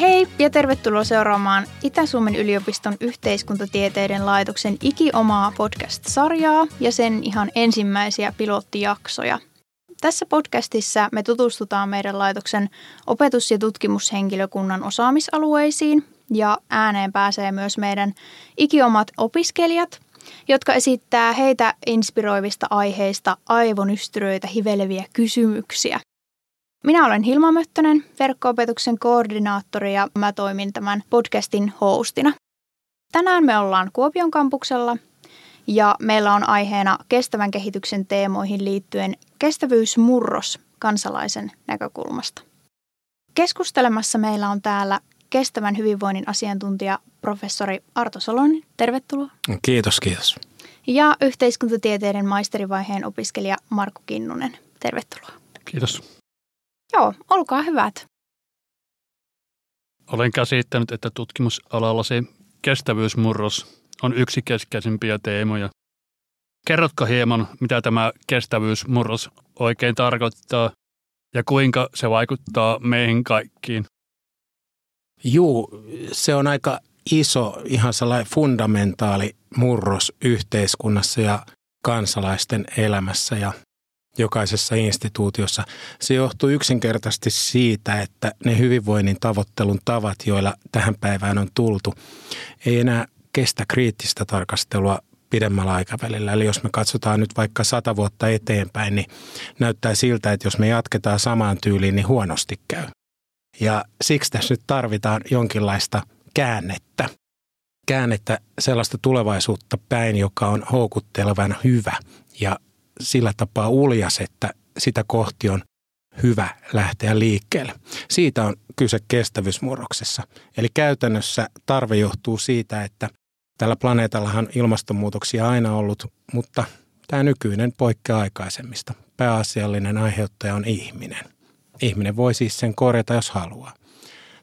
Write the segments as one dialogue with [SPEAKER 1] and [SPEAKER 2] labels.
[SPEAKER 1] Hei ja tervetuloa seuraamaan Itä-Suomen yliopiston yhteiskuntatieteiden laitoksen ikiomaa podcast-sarjaa ja sen ihan ensimmäisiä pilottijaksoja. Tässä podcastissa me tutustutaan meidän laitoksen opetus- ja tutkimushenkilökunnan osaamisalueisiin ja ääneen pääsee myös meidän ikiomat opiskelijat, jotka esittää heitä inspiroivista aiheista aivonystyröitä hiveleviä kysymyksiä. Minä olen Hilma Möttönen, verkko-opetuksen koordinaattori ja mä toimin tämän podcastin hostina. Tänään me ollaan Kuopion kampuksella ja meillä on aiheena kestävän kehityksen teemoihin liittyen kestävyysmurros kansalaisen näkökulmasta. Keskustelemassa meillä on täällä kestävän hyvinvoinnin asiantuntija professori Arto Solonen. Tervetuloa.
[SPEAKER 2] Kiitos, kiitos.
[SPEAKER 1] Ja yhteiskuntatieteiden maisterivaiheen opiskelija Markku Kinnunen. Tervetuloa.
[SPEAKER 3] Kiitos.
[SPEAKER 1] Joo, olkaa hyvät.
[SPEAKER 3] Olen käsittänyt, että tutkimusalallasi kestävyysmurros on yksi keskeisimpiä teemoja. Kerrotko hieman, mitä tämä kestävyysmurros oikein tarkoittaa ja kuinka se vaikuttaa meihin kaikkiin?
[SPEAKER 2] Juu, se on aika iso, ihan sellainen fundamentaali murros yhteiskunnassa ja kansalaisten elämässä ja jokaisessa instituutiossa. Se johtuu yksinkertaisesti siitä, että ne hyvinvoinnin tavoittelun tavat, joilla tähän päivään on tultu, ei enää kestä kriittistä tarkastelua pidemmällä aikavälillä. Eli jos me katsotaan nyt vaikka sata vuotta eteenpäin, niin näyttää siltä, että jos me jatketaan samaan tyyliin, niin huonosti käy. Ja siksi tässä nyt tarvitaan jonkinlaista käännettä. Käännettä sellaista tulevaisuutta päin, joka on houkuttelevan hyvä ja sillä tapaa uljas, että sitä kohti on hyvä lähteä liikkeelle. Siitä on kyse kestävyysmurroksessa. Eli käytännössä tarve johtuu siitä, että tällä planeetallahan ilmastonmuutoksia aina ollut, mutta tämä nykyinen poikkeaa aikaisemmista. Pääasiallinen aiheuttaja on ihminen. Ihminen voi siis sen korjata, jos haluaa.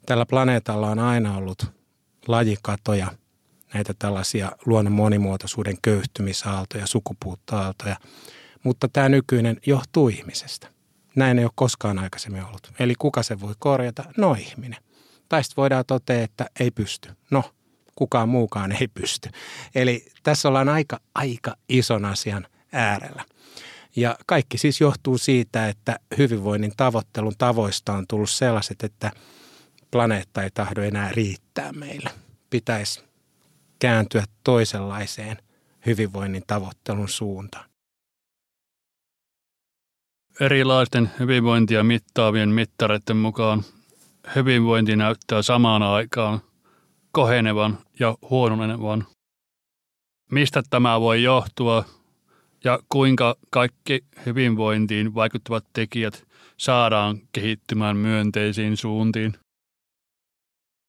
[SPEAKER 2] Tällä planeetalla on aina ollut lajikatoja, näitä tällaisia luonnon monimuotoisuuden köyhtymisaaltoja, sukupuuttoaaltoja, mutta tämä nykyinen johtuu ihmisestä. Näin ei ole koskaan aikaisemmin ollut. Eli kuka se voi korjata? No ihminen. Tai sitten voidaan totea, että ei pysty. No, kukaan muukaan ei pysty. Eli tässä ollaan aika, aika ison asian äärellä. Ja kaikki siis johtuu siitä, että hyvinvoinnin tavoittelun tavoista on tullut sellaiset, että planeetta ei tahdo enää riittää meille. Pitäisi kääntyä toisenlaiseen hyvinvoinnin tavoittelun suuntaan.
[SPEAKER 3] Erilaisten hyvinvointia mittaavien mittareiden mukaan hyvinvointi näyttää samaan aikaan kohenevan ja huononevan. Mistä tämä voi johtua ja kuinka kaikki hyvinvointiin vaikuttavat tekijät saadaan kehittymään myönteisiin suuntiin?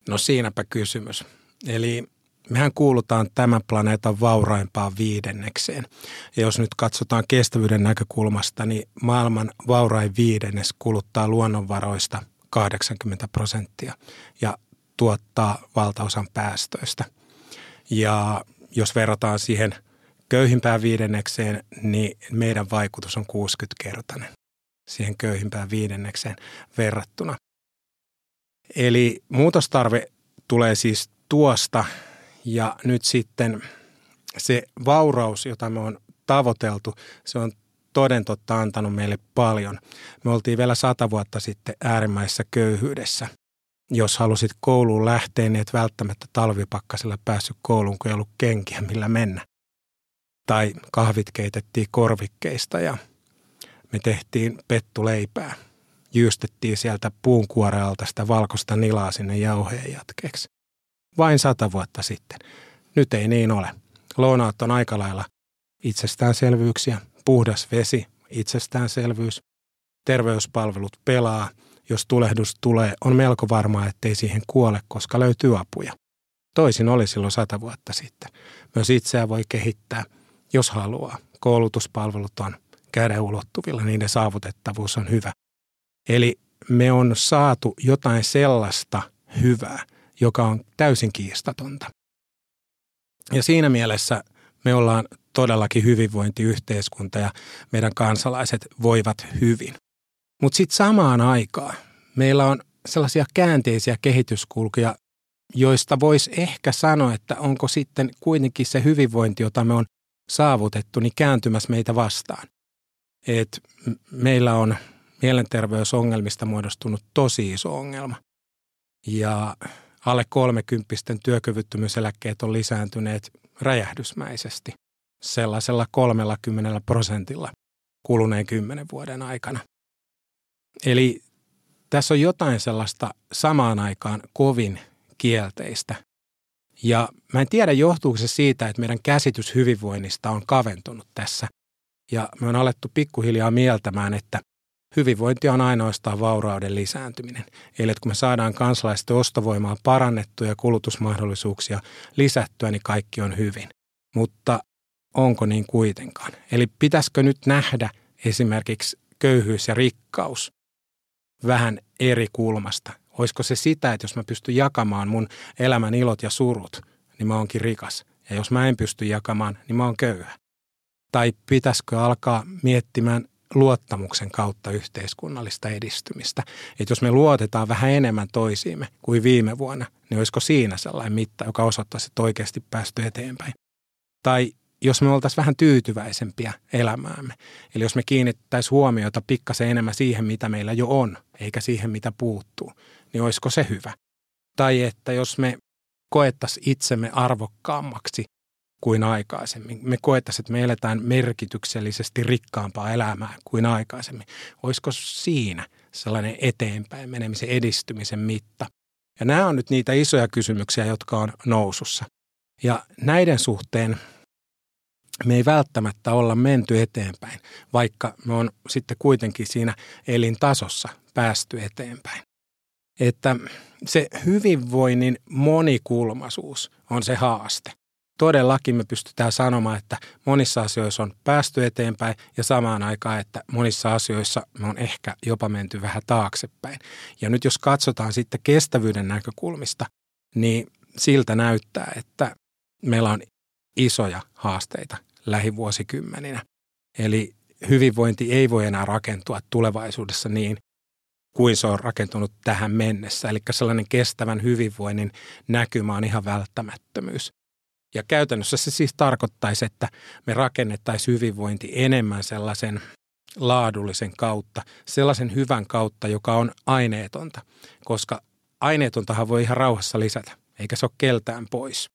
[SPEAKER 2] No siinäpä kysymys. Eli mehän kuulutaan tämän planeetan vauraimpaan viidennekseen. Ja jos nyt katsotaan kestävyyden näkökulmasta, niin maailman vaurain viidennes kuluttaa luonnonvaroista 80 prosenttia ja tuottaa valtaosan päästöistä. Ja jos verrataan siihen köyhimpään viidennekseen, niin meidän vaikutus on 60-kertainen siihen köyhimpään viidennekseen verrattuna. Eli muutostarve tulee siis tuosta ja nyt sitten se vauraus, jota me on tavoiteltu, se on toden totta antanut meille paljon. Me oltiin vielä sata vuotta sitten äärimmäisessä köyhyydessä. Jos halusit kouluun lähteä, niin et välttämättä talvipakkasella päässyt kouluun, kun ei ollut kenkiä, millä mennä. Tai kahvit keitettiin korvikkeista ja me tehtiin pettuleipää. Jyystettiin sieltä puunkuorealta sitä valkoista nilaa sinne jauheen jatkeeksi vain sata vuotta sitten. Nyt ei niin ole. Lounaat on aika lailla itsestäänselvyyksiä, puhdas vesi, itsestäänselvyys, terveyspalvelut pelaa, jos tulehdus tulee, on melko varmaa, ettei siihen kuole, koska löytyy apuja. Toisin oli silloin sata vuotta sitten. Myös itseä voi kehittää, jos haluaa. Koulutuspalvelut on käden ulottuvilla, niiden saavutettavuus on hyvä. Eli me on saatu jotain sellaista hyvää, joka on täysin kiistatonta. Ja siinä mielessä me ollaan todellakin hyvinvointiyhteiskunta ja meidän kansalaiset voivat hyvin. Mutta sitten samaan aikaan meillä on sellaisia käänteisiä kehityskulkuja, joista voisi ehkä sanoa, että onko sitten kuitenkin se hyvinvointi, jota me on saavutettu, niin kääntymässä meitä vastaan. Et meillä on mielenterveysongelmista muodostunut tosi iso ongelma. Ja alle kolmekymppisten työkyvyttömyyseläkkeet on lisääntyneet räjähdysmäisesti sellaisella 30 prosentilla kuluneen kymmenen vuoden aikana. Eli tässä on jotain sellaista samaan aikaan kovin kielteistä. Ja mä en tiedä, johtuuko se siitä, että meidän käsitys hyvinvoinnista on kaventunut tässä. Ja me on alettu pikkuhiljaa mieltämään, että hyvinvointi on ainoastaan vaurauden lisääntyminen. Eli että kun me saadaan kansalaisten ostovoimaa parannettua ja kulutusmahdollisuuksia lisättyä, niin kaikki on hyvin. Mutta onko niin kuitenkaan? Eli pitäisikö nyt nähdä esimerkiksi köyhyys ja rikkaus vähän eri kulmasta? Olisiko se sitä, että jos mä pystyn jakamaan mun elämän ilot ja surut, niin mä oonkin rikas. Ja jos mä en pysty jakamaan, niin mä oon köyhä. Tai pitäisikö alkaa miettimään luottamuksen kautta yhteiskunnallista edistymistä. Että jos me luotetaan vähän enemmän toisiimme kuin viime vuonna, niin olisiko siinä sellainen mitta, joka osoittaisi, että oikeasti päästy eteenpäin. Tai jos me oltaisiin vähän tyytyväisempiä elämäämme. Eli jos me kiinnittäisiin huomiota pikkasen enemmän siihen, mitä meillä jo on, eikä siihen, mitä puuttuu, niin olisiko se hyvä? Tai että jos me koettaisiin itsemme arvokkaammaksi kuin aikaisemmin. Me koettaisiin, että me eletään merkityksellisesti rikkaampaa elämää kuin aikaisemmin. Olisiko siinä sellainen eteenpäin menemisen edistymisen mitta? Ja nämä on nyt niitä isoja kysymyksiä, jotka on nousussa. Ja näiden suhteen me ei välttämättä olla menty eteenpäin, vaikka me on sitten kuitenkin siinä elintasossa päästy eteenpäin. Että se hyvinvoinnin monikulmaisuus on se haaste. Todellakin me pystytään sanomaan, että monissa asioissa on päästy eteenpäin ja samaan aikaan, että monissa asioissa me on ehkä jopa menty vähän taaksepäin. Ja nyt jos katsotaan sitten kestävyyden näkökulmista, niin siltä näyttää, että meillä on isoja haasteita lähivuosikymmeninä. Eli hyvinvointi ei voi enää rakentua tulevaisuudessa niin, kuin se on rakentunut tähän mennessä. Eli sellainen kestävän hyvinvoinnin näkymä on ihan välttämättömyys. Ja käytännössä se siis tarkoittaisi, että me rakennettaisiin hyvinvointi enemmän sellaisen laadullisen kautta, sellaisen hyvän kautta, joka on aineetonta, koska aineetontahan voi ihan rauhassa lisätä, eikä se ole keltään pois.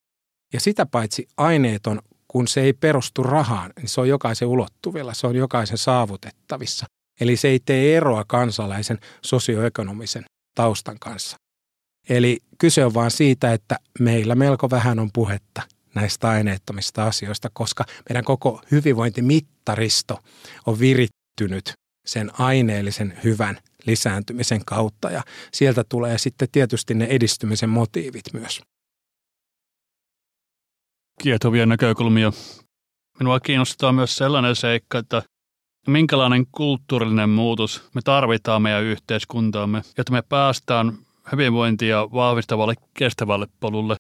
[SPEAKER 2] Ja sitä paitsi aineeton kun se ei perustu rahaan, niin se on jokaisen ulottuvilla, se on jokaisen saavutettavissa. Eli se ei tee eroa kansalaisen sosioekonomisen taustan kanssa. Eli kyse on vaan siitä, että meillä melko vähän on puhetta näistä aineettomista asioista, koska meidän koko hyvinvointimittaristo on virittynyt sen aineellisen hyvän lisääntymisen kautta ja sieltä tulee sitten tietysti ne edistymisen motiivit myös
[SPEAKER 3] kiehtovia näkökulmia. Minua kiinnostaa myös sellainen seikka, että minkälainen kulttuurillinen muutos me tarvitaan meidän yhteiskuntaamme, jotta me päästään hyvinvointia vahvistavalle kestävälle polulle.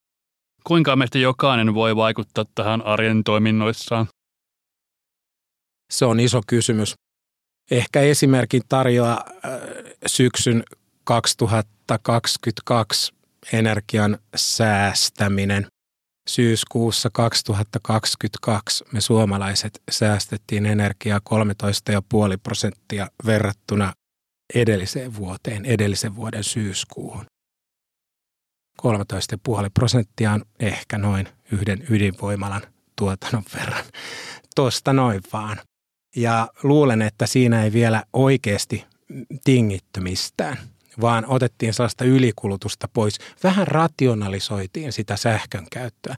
[SPEAKER 3] Kuinka meistä jokainen voi vaikuttaa tähän arjen toiminnoissaan?
[SPEAKER 2] Se on iso kysymys. Ehkä esimerkin tarjoaa äh, syksyn 2022 energian säästäminen – syyskuussa 2022 me suomalaiset säästettiin energiaa 13,5 prosenttia verrattuna edelliseen vuoteen, edellisen vuoden syyskuuhun. 13,5 prosenttia on ehkä noin yhden ydinvoimalan tuotannon verran. Tuosta noin vaan. Ja luulen, että siinä ei vielä oikeasti tingitty mistään vaan otettiin sellaista ylikulutusta pois. Vähän rationalisoitiin sitä sähkön käyttöä.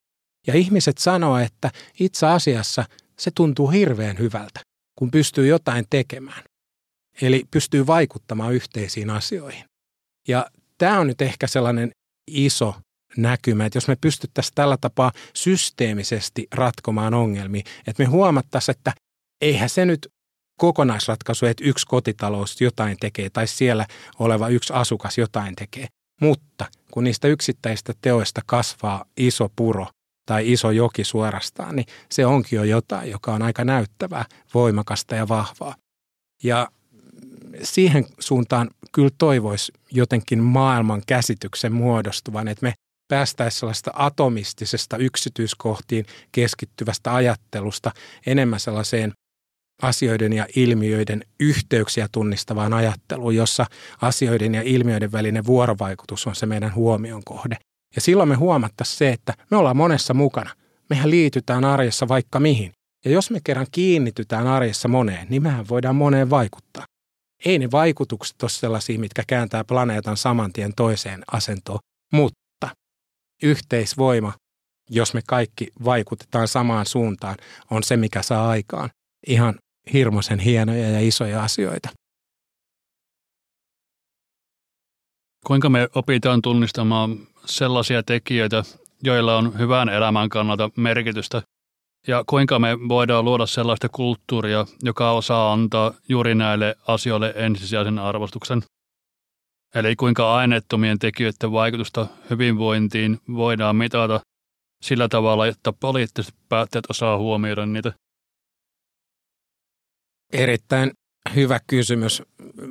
[SPEAKER 2] Ja ihmiset sanoo, että itse asiassa se tuntuu hirveän hyvältä, kun pystyy jotain tekemään. Eli pystyy vaikuttamaan yhteisiin asioihin. Ja tämä on nyt ehkä sellainen iso näkymä, että jos me pystyttäisiin tällä tapaa systeemisesti ratkomaan ongelmia, että me huomattaisiin, että eihän se nyt kokonaisratkaisu, että yksi kotitalous jotain tekee tai siellä oleva yksi asukas jotain tekee. Mutta kun niistä yksittäisistä teoista kasvaa iso puro, tai iso joki suorastaan, niin se onkin jo jotain, joka on aika näyttävää, voimakasta ja vahvaa. Ja siihen suuntaan kyllä toivoisi jotenkin maailman käsityksen muodostuvan, että me päästäisiin sellaista atomistisesta yksityiskohtiin keskittyvästä ajattelusta enemmän sellaiseen asioiden ja ilmiöiden yhteyksiä tunnistavaan ajatteluun, jossa asioiden ja ilmiöiden välinen vuorovaikutus on se meidän huomion kohde. Ja silloin me huomattaisiin se, että me ollaan monessa mukana. Mehän liitytään arjessa vaikka mihin. Ja jos me kerran kiinnitytään arjessa moneen, niin mehän voidaan moneen vaikuttaa. Ei ne vaikutukset ole sellaisia, mitkä kääntää planeetan saman tien toiseen asentoon, mutta yhteisvoima, jos me kaikki vaikutetaan samaan suuntaan, on se, mikä saa aikaan ihan hirmuisen hienoja ja isoja asioita.
[SPEAKER 3] Kuinka me opitaan tunnistamaan sellaisia tekijöitä, joilla on hyvän elämän kannalta merkitystä, ja kuinka me voidaan luoda sellaista kulttuuria, joka osaa antaa juuri näille asioille ensisijaisen arvostuksen. Eli kuinka aineettomien tekijöiden vaikutusta hyvinvointiin voidaan mitata sillä tavalla, että poliittiset päättäjät osaa huomioida niitä.
[SPEAKER 2] Erittäin hyvä kysymys.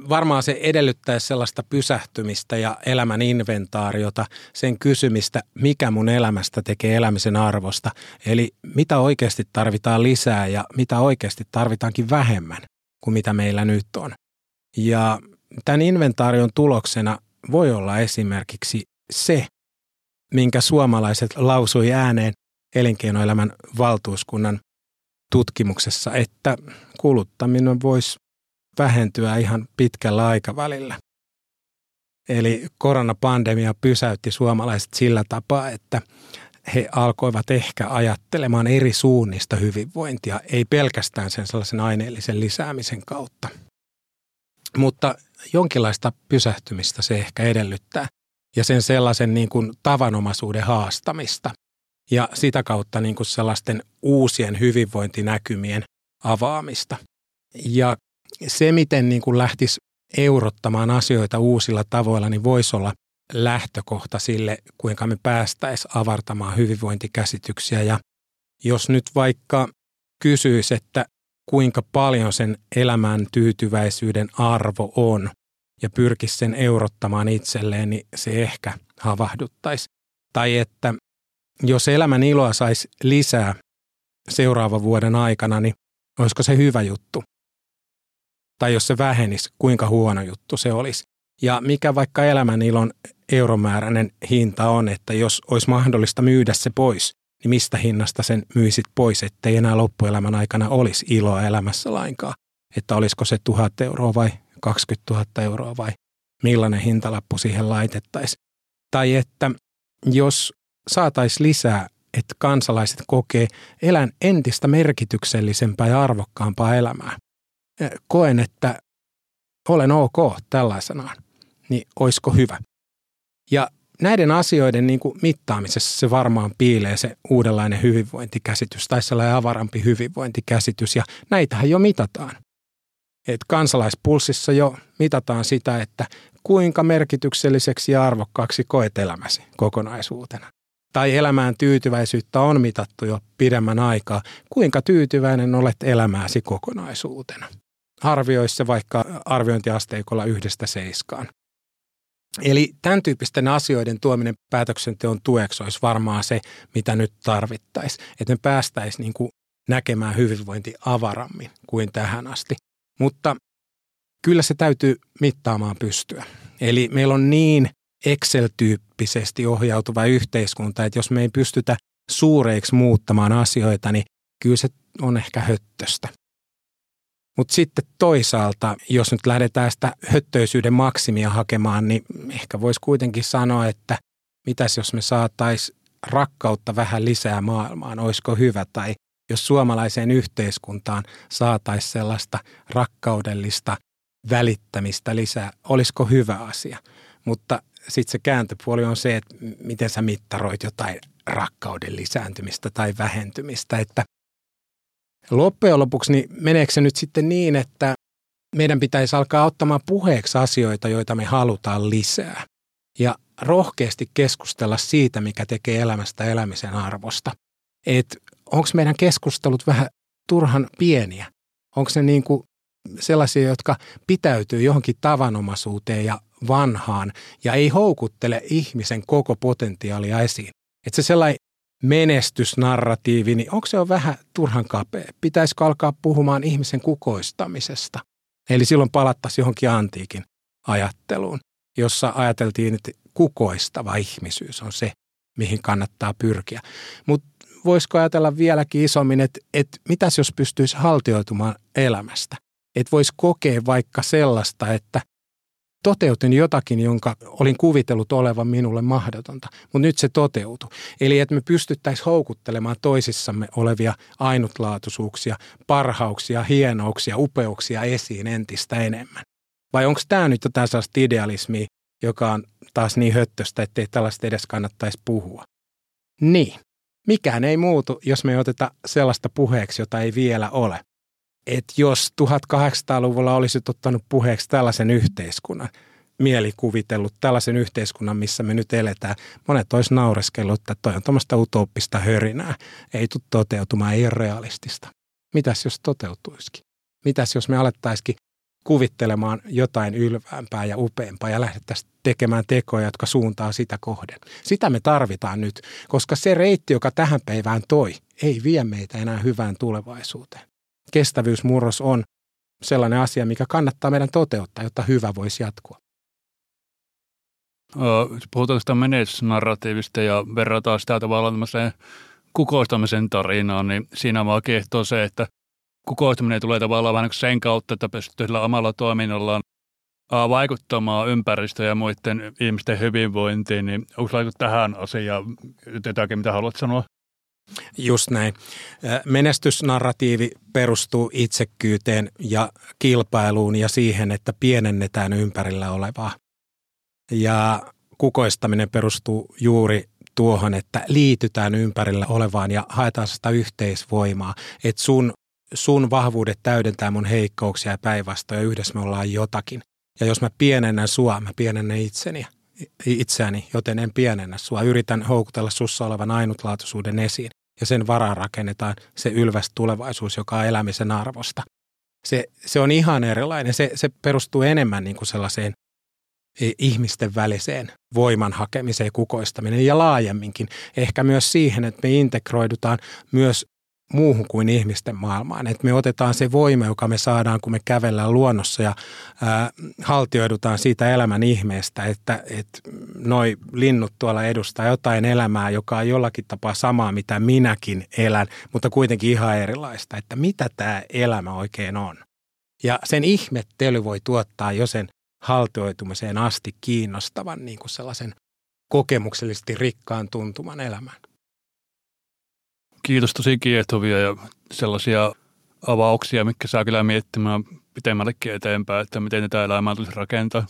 [SPEAKER 2] Varmaan se edellyttää sellaista pysähtymistä ja elämän inventaariota, sen kysymistä, mikä mun elämästä tekee elämisen arvosta. Eli mitä oikeasti tarvitaan lisää ja mitä oikeasti tarvitaankin vähemmän kuin mitä meillä nyt on. Ja tämän inventaarion tuloksena voi olla esimerkiksi se, minkä suomalaiset lausui ääneen elinkeinoelämän valtuuskunnan tutkimuksessa, että kuluttaminen voisi vähentyä ihan pitkällä aikavälillä. Eli koronapandemia pysäytti suomalaiset sillä tapaa, että he alkoivat ehkä ajattelemaan eri suunnista hyvinvointia, ei pelkästään sen sellaisen aineellisen lisäämisen kautta. Mutta jonkinlaista pysähtymistä se ehkä edellyttää ja sen sellaisen niin kuin tavanomaisuuden haastamista ja sitä kautta niin kuin sellaisten uusien hyvinvointinäkymien avaamista. Ja se, miten niin kuin lähtisi eurottamaan asioita uusilla tavoilla, niin voisi olla lähtökohta sille, kuinka me päästäisiin avartamaan hyvinvointikäsityksiä. Ja jos nyt vaikka kysyisi, että kuinka paljon sen elämän tyytyväisyyden arvo on ja pyrkisi sen eurottamaan itselleen, niin se ehkä havahduttaisi. Tai että jos elämän iloa saisi lisää seuraavan vuoden aikana, niin olisiko se hyvä juttu? tai jos se vähenisi, kuinka huono juttu se olisi. Ja mikä vaikka elämän ilon euromääräinen hinta on, että jos olisi mahdollista myydä se pois, niin mistä hinnasta sen myisit pois, ettei enää loppuelämän aikana olisi iloa elämässä lainkaan. Että olisiko se tuhat euroa vai 20 000 euroa vai millainen hintalappu siihen laitettaisiin. Tai että jos saataisiin lisää, että kansalaiset kokee elän entistä merkityksellisempää ja arvokkaampaa elämää koen, että olen ok tällaisenaan, niin olisiko hyvä. Ja näiden asioiden niin kuin mittaamisessa se varmaan piilee se uudenlainen hyvinvointikäsitys tai sellainen avarampi hyvinvointikäsitys ja näitähän jo mitataan. Et kansalaispulssissa jo mitataan sitä, että kuinka merkitykselliseksi ja arvokkaaksi koet elämäsi kokonaisuutena. Tai elämään tyytyväisyyttä on mitattu jo pidemmän aikaa. Kuinka tyytyväinen olet elämääsi kokonaisuutena? arvioissa vaikka arviointiasteikolla yhdestä seiskaan. Eli tämän tyyppisten asioiden tuominen päätöksenteon tueksi olisi varmaan se, mitä nyt tarvittaisiin. Että me päästäisiin niin kuin näkemään hyvinvointi avarammin kuin tähän asti. Mutta kyllä se täytyy mittaamaan pystyä. Eli meillä on niin Excel-tyyppisesti ohjautuva yhteiskunta, että jos me ei pystytä suureiksi muuttamaan asioita, niin kyllä se on ehkä höttöstä. Mutta sitten toisaalta, jos nyt lähdetään sitä höttöisyyden maksimia hakemaan, niin ehkä voisi kuitenkin sanoa, että mitäs jos me saataisiin rakkautta vähän lisää maailmaan, olisiko hyvä? Tai jos suomalaiseen yhteiskuntaan saataisiin sellaista rakkaudellista välittämistä lisää, olisiko hyvä asia? Mutta sitten se kääntöpuoli on se, että miten sä mittaroit jotain rakkauden lisääntymistä tai vähentymistä, että Loppujen lopuksi niin meneekö se nyt sitten niin, että meidän pitäisi alkaa ottamaan puheeksi asioita, joita me halutaan lisää. Ja rohkeasti keskustella siitä, mikä tekee elämästä elämisen arvosta. Että onko meidän keskustelut vähän turhan pieniä? Onko ne niin kuin sellaisia, jotka pitäytyy johonkin tavanomaisuuteen ja vanhaan ja ei houkuttele ihmisen koko potentiaalia esiin. Että se sellainen menestysnarratiivi, niin onko se on vähän turhan kapea? Pitäisikö alkaa puhumaan ihmisen kukoistamisesta? Eli silloin palattaisiin johonkin antiikin ajatteluun, jossa ajateltiin, että kukoistava ihmisyys on se, mihin kannattaa pyrkiä. Mutta voisiko ajatella vieläkin isommin, että, että mitäs jos pystyisi haltioitumaan elämästä? Että voisi kokea vaikka sellaista, että toteutin jotakin, jonka olin kuvitellut olevan minulle mahdotonta, mutta nyt se toteutui. Eli että me pystyttäisiin houkuttelemaan toisissamme olevia ainutlaatuisuuksia, parhauksia, hienouksia, upeuksia esiin entistä enemmän. Vai onko tämä nyt jotain sellaista idealismia, joka on taas niin höttöstä, ettei tällaista edes kannattaisi puhua? Niin. Mikään ei muutu, jos me ei oteta sellaista puheeksi, jota ei vielä ole että jos 1800-luvulla olisi ottanut puheeksi tällaisen yhteiskunnan, mielikuvitellut tällaisen yhteiskunnan, missä me nyt eletään, monet olisi naureskellut, että toi on tuommoista utooppista hörinää, ei tule toteutumaan, ei ole realistista. Mitäs jos toteutuisikin? Mitäs jos me alettaisikin kuvittelemaan jotain ylväämpää ja upeampaa ja lähdettäisiin tekemään tekoja, jotka suuntaa sitä kohden. Sitä me tarvitaan nyt, koska se reitti, joka tähän päivään toi, ei vie meitä enää hyvään tulevaisuuteen kestävyysmurros on sellainen asia, mikä kannattaa meidän toteuttaa, jotta hyvä voisi jatkua.
[SPEAKER 3] Puhutaan sitä menestysnarratiivista ja verrataan sitä tavallaan tämmöiseen kukoistamisen tarinaan, niin siinä vaan kiehtoo se, että kukoistaminen tulee tavallaan vähän niin sen kautta, että pystyy sillä omalla toiminnallaan vaikuttamaan ympäristöön ja muiden ihmisten hyvinvointiin, niin onko tähän asiaan jotakin, mitä haluat sanoa?
[SPEAKER 2] Just näin. Menestysnarratiivi perustuu itsekkyyteen ja kilpailuun ja siihen, että pienennetään ympärillä olevaa. Ja kukoistaminen perustuu juuri tuohon, että liitytään ympärillä olevaan ja haetaan sitä yhteisvoimaa, että sun, sun vahvuudet täydentää mun heikkouksia ja päinvastoin ja yhdessä me ollaan jotakin. Ja jos mä pienennän sua, mä pienennän itseni itseäni, joten en pienennä sua. Yritän houkutella sussa olevan ainutlaatuisuuden esiin ja sen varaan rakennetaan se ylväs tulevaisuus, joka on elämisen arvosta. Se, se on ihan erilainen. Se, se perustuu enemmän niin kuin sellaiseen ihmisten väliseen voiman hakemiseen, kukoistaminen ja laajemminkin ehkä myös siihen, että me integroidutaan myös muuhun kuin ihmisten maailmaan. Että me otetaan se voima, joka me saadaan, kun me kävellään luonnossa ja ää, haltioidutaan siitä elämän ihmeestä, että et noi linnut tuolla edustaa jotain elämää, joka on jollakin tapaa samaa, mitä minäkin elän, mutta kuitenkin ihan erilaista, että mitä tämä elämä oikein on. Ja sen ihmettely voi tuottaa jo sen haltioitumiseen asti kiinnostavan niin kuin sellaisen kokemuksellisesti rikkaan tuntuman elämän.
[SPEAKER 3] Kiitos tosi kiehtovia ja sellaisia avauksia, mikä saa kyllä miettimään pitemmällekin eteenpäin, että miten tätä elämää tulisi rakentaa.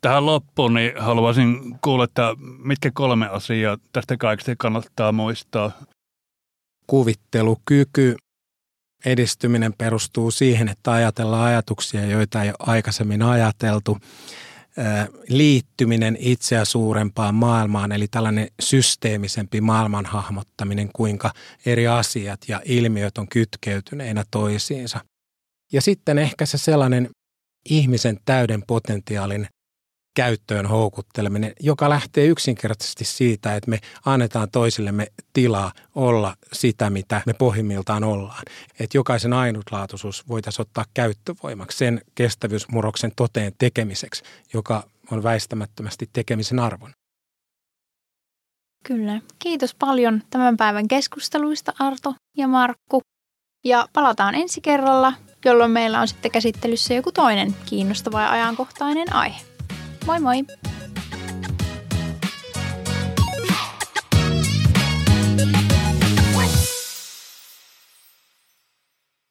[SPEAKER 3] Tähän loppuun niin haluaisin kuulla, että mitkä kolme asiaa tästä kaikesta kannattaa muistaa.
[SPEAKER 2] Kuvittelukyky, edistyminen perustuu siihen, että ajatellaan ajatuksia, joita ei ole aikaisemmin ajateltu liittyminen itseä suurempaan maailmaan, eli tällainen systeemisempi maailman hahmottaminen, kuinka eri asiat ja ilmiöt on kytkeytyneinä toisiinsa. Ja sitten ehkä se sellainen ihmisen täyden potentiaalin käyttöön houkutteleminen, joka lähtee yksinkertaisesti siitä, että me annetaan toisillemme tilaa olla sitä, mitä me pohjimmiltaan ollaan. Että jokaisen ainutlaatuisuus voitaisiin ottaa käyttövoimaksi sen kestävyysmurroksen toteen tekemiseksi, joka on väistämättömästi tekemisen arvon.
[SPEAKER 1] Kyllä. Kiitos paljon tämän päivän keskusteluista Arto ja Markku. Ja palataan ensi kerralla, jolloin meillä on sitten käsittelyssä joku toinen kiinnostava ja ajankohtainen aihe. Moi moi!